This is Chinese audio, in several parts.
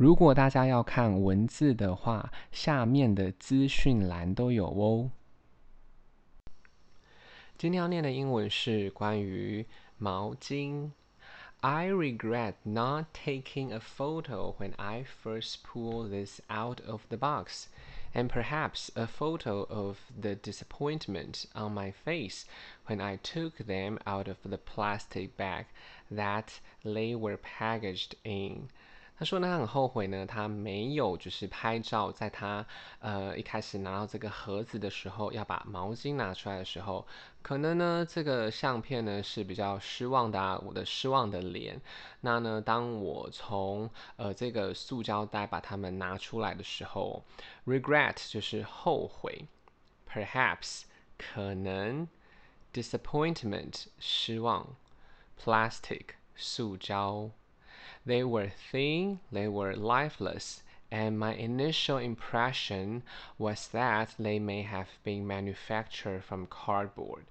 如果大家要看文字的话，下面的资讯栏都有哦。今天要念的英文是关于毛巾。I regret not taking a photo when I first pulled this out of the box, and perhaps a photo of the disappointment on my face when I took them out of the plastic bag that they were packaged in. 他说呢，他很后悔呢，他没有就是拍照，在他呃一开始拿到这个盒子的时候，要把毛巾拿出来的时候，可能呢这个相片呢是比较失望的啊，我的失望的脸。那呢，当我从呃这个塑胶袋把它们拿出来的时候，regret 就是后悔，perhaps 可能，disappointment 失望，plastic 塑胶。They were thin, they were lifeless, and my initial impression was that they may have been manufactured from cardboard.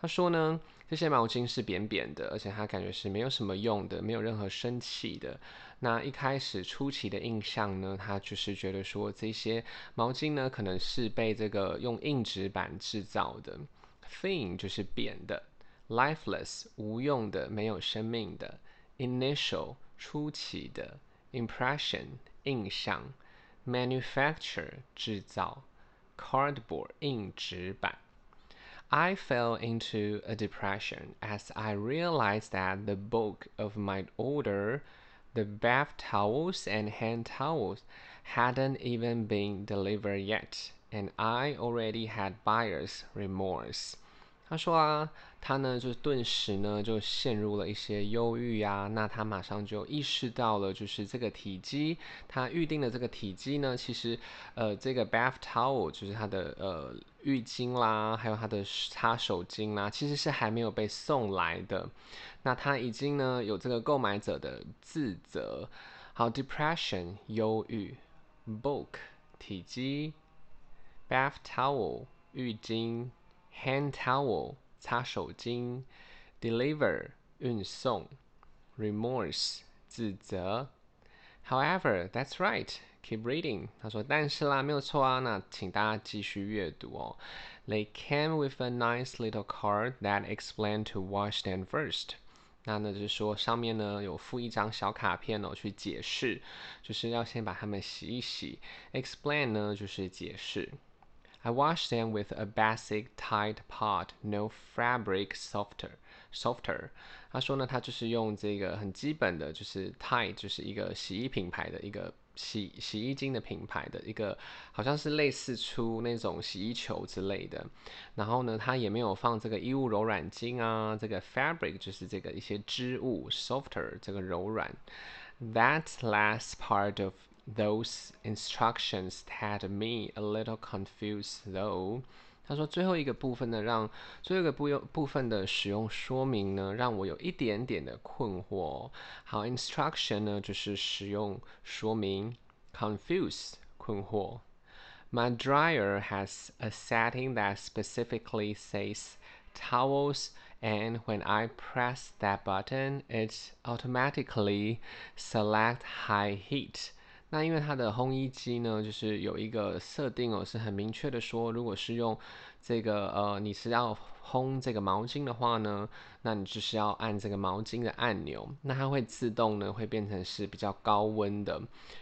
他说呢，这些毛巾是扁扁的，而且他感觉是没有什么用的，没有任何生气的。那一开始初期的印象呢，他就是觉得说这些毛巾呢，可能是被这个用硬纸板制造的。Thin 就是扁的，lifeless 无用的，没有生命的，initial。初期的 impression 印象，manufacture 制造，cardboard 硬纸板。I fell into a depression as I realized that the bulk of my order, the bath towels and hand towels, hadn't even been delivered yet, and I already had buyer's remorse. 他说啊，他呢就顿时呢就陷入了一些忧郁啊。那他马上就意识到了，就是这个体积，他预定的这个体积呢，其实呃这个 bath towel 就是他的呃浴巾啦，还有他的擦手巾啦，其实是还没有被送来的。那他已经呢有这个购买者的自责。好，depression 忧郁，bulk 体积，bath towel 浴巾。Hand towel 擦手巾，deliver 运送，remorse 自责。However, that's right. Keep reading. 他说，但是啦，没有错啊。那请大家继续阅读哦。They came with a nice little card that explained to wash them first. 那呢就是说上面呢有附一张小卡片哦，去解释，就是要先把它们洗一洗。Explain 呢就是解释。I wash them with a basic Tide POD, no fabric softer. Softer，他说呢，他就是用这个很基本的，就是 Tide，就是一个洗衣品牌的一个洗洗衣精的品牌的一个，好像是类似出那种洗衣球之类的。然后呢，他也没有放这个衣物柔软巾啊，这个 fabric 就是这个一些织物，softer 这个柔软。That last part of Those instructions had me a little confused, though. 他说最后一个部分呢，让最后一个部用部分的使用说明呢，让我有一点点的困惑。好，instruction 呢就是使用说明，confuse 困惑。My dryer has a setting that specifically says towels, and when I press that button, it automatically select high heat. 那因为它的烘衣机呢，就是有一个设定哦，是很明确的说，如果是用这个呃，你是要烘这个毛巾的话呢，那你就是要按这个毛巾的按钮，那它会自动呢会变成是比较高温的。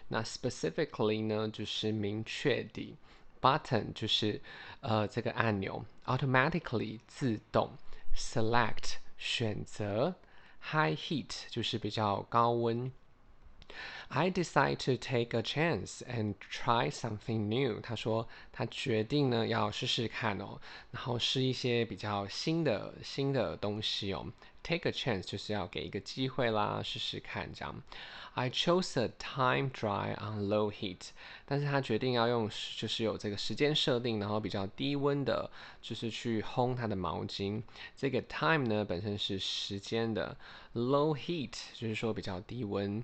那 specifically 呢就是明确的，button 就是呃这个按钮，automatically 自动，select 选择，high heat 就是比较高温。I decide to take a chance and try something new。他说他决定呢要试试看哦，然后试一些比较新的新的东西哦。Take a chance 就是要给一个机会啦，试试看这样。I chose a time dry on low heat。但是他决定要用就是有这个时间设定，然后比较低温的，就是去烘他的毛巾。这个 time 呢本身是时间的，low heat 就是说比较低温。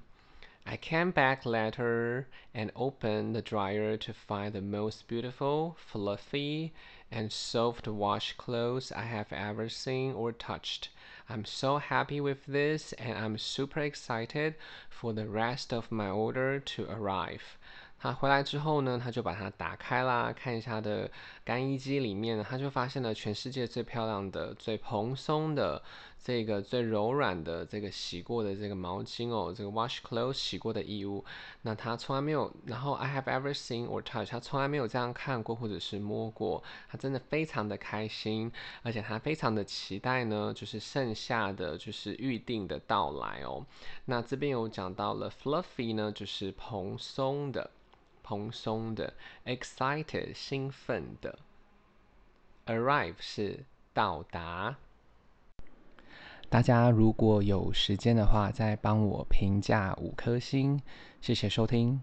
I came back later and opened the dryer to find the most beautiful, fluffy, and soft wash clothes I have ever seen or touched. I'm so happy with this, and I'm super excited for the rest of my order to arrive.他回来之后呢，他就把它打开啦，看一下他的干衣机里面，他就发现了全世界最漂亮的、最蓬松的、 这个最柔软的这个洗过的这个毛巾哦，这个 wash clothes 洗过的衣物。那他从来没有，然后 I have ever seen or touched，他从来没有这样看过或者是摸过，他真的非常的开心，而且他非常的期待呢，就是剩下的就是预定的到来哦。那这边有讲到了 fluffy 呢，就是蓬松的。蓬松的，excited 兴奋的，arrive 是到达。大家如果有时间的话，再帮我评价五颗星，谢谢收听。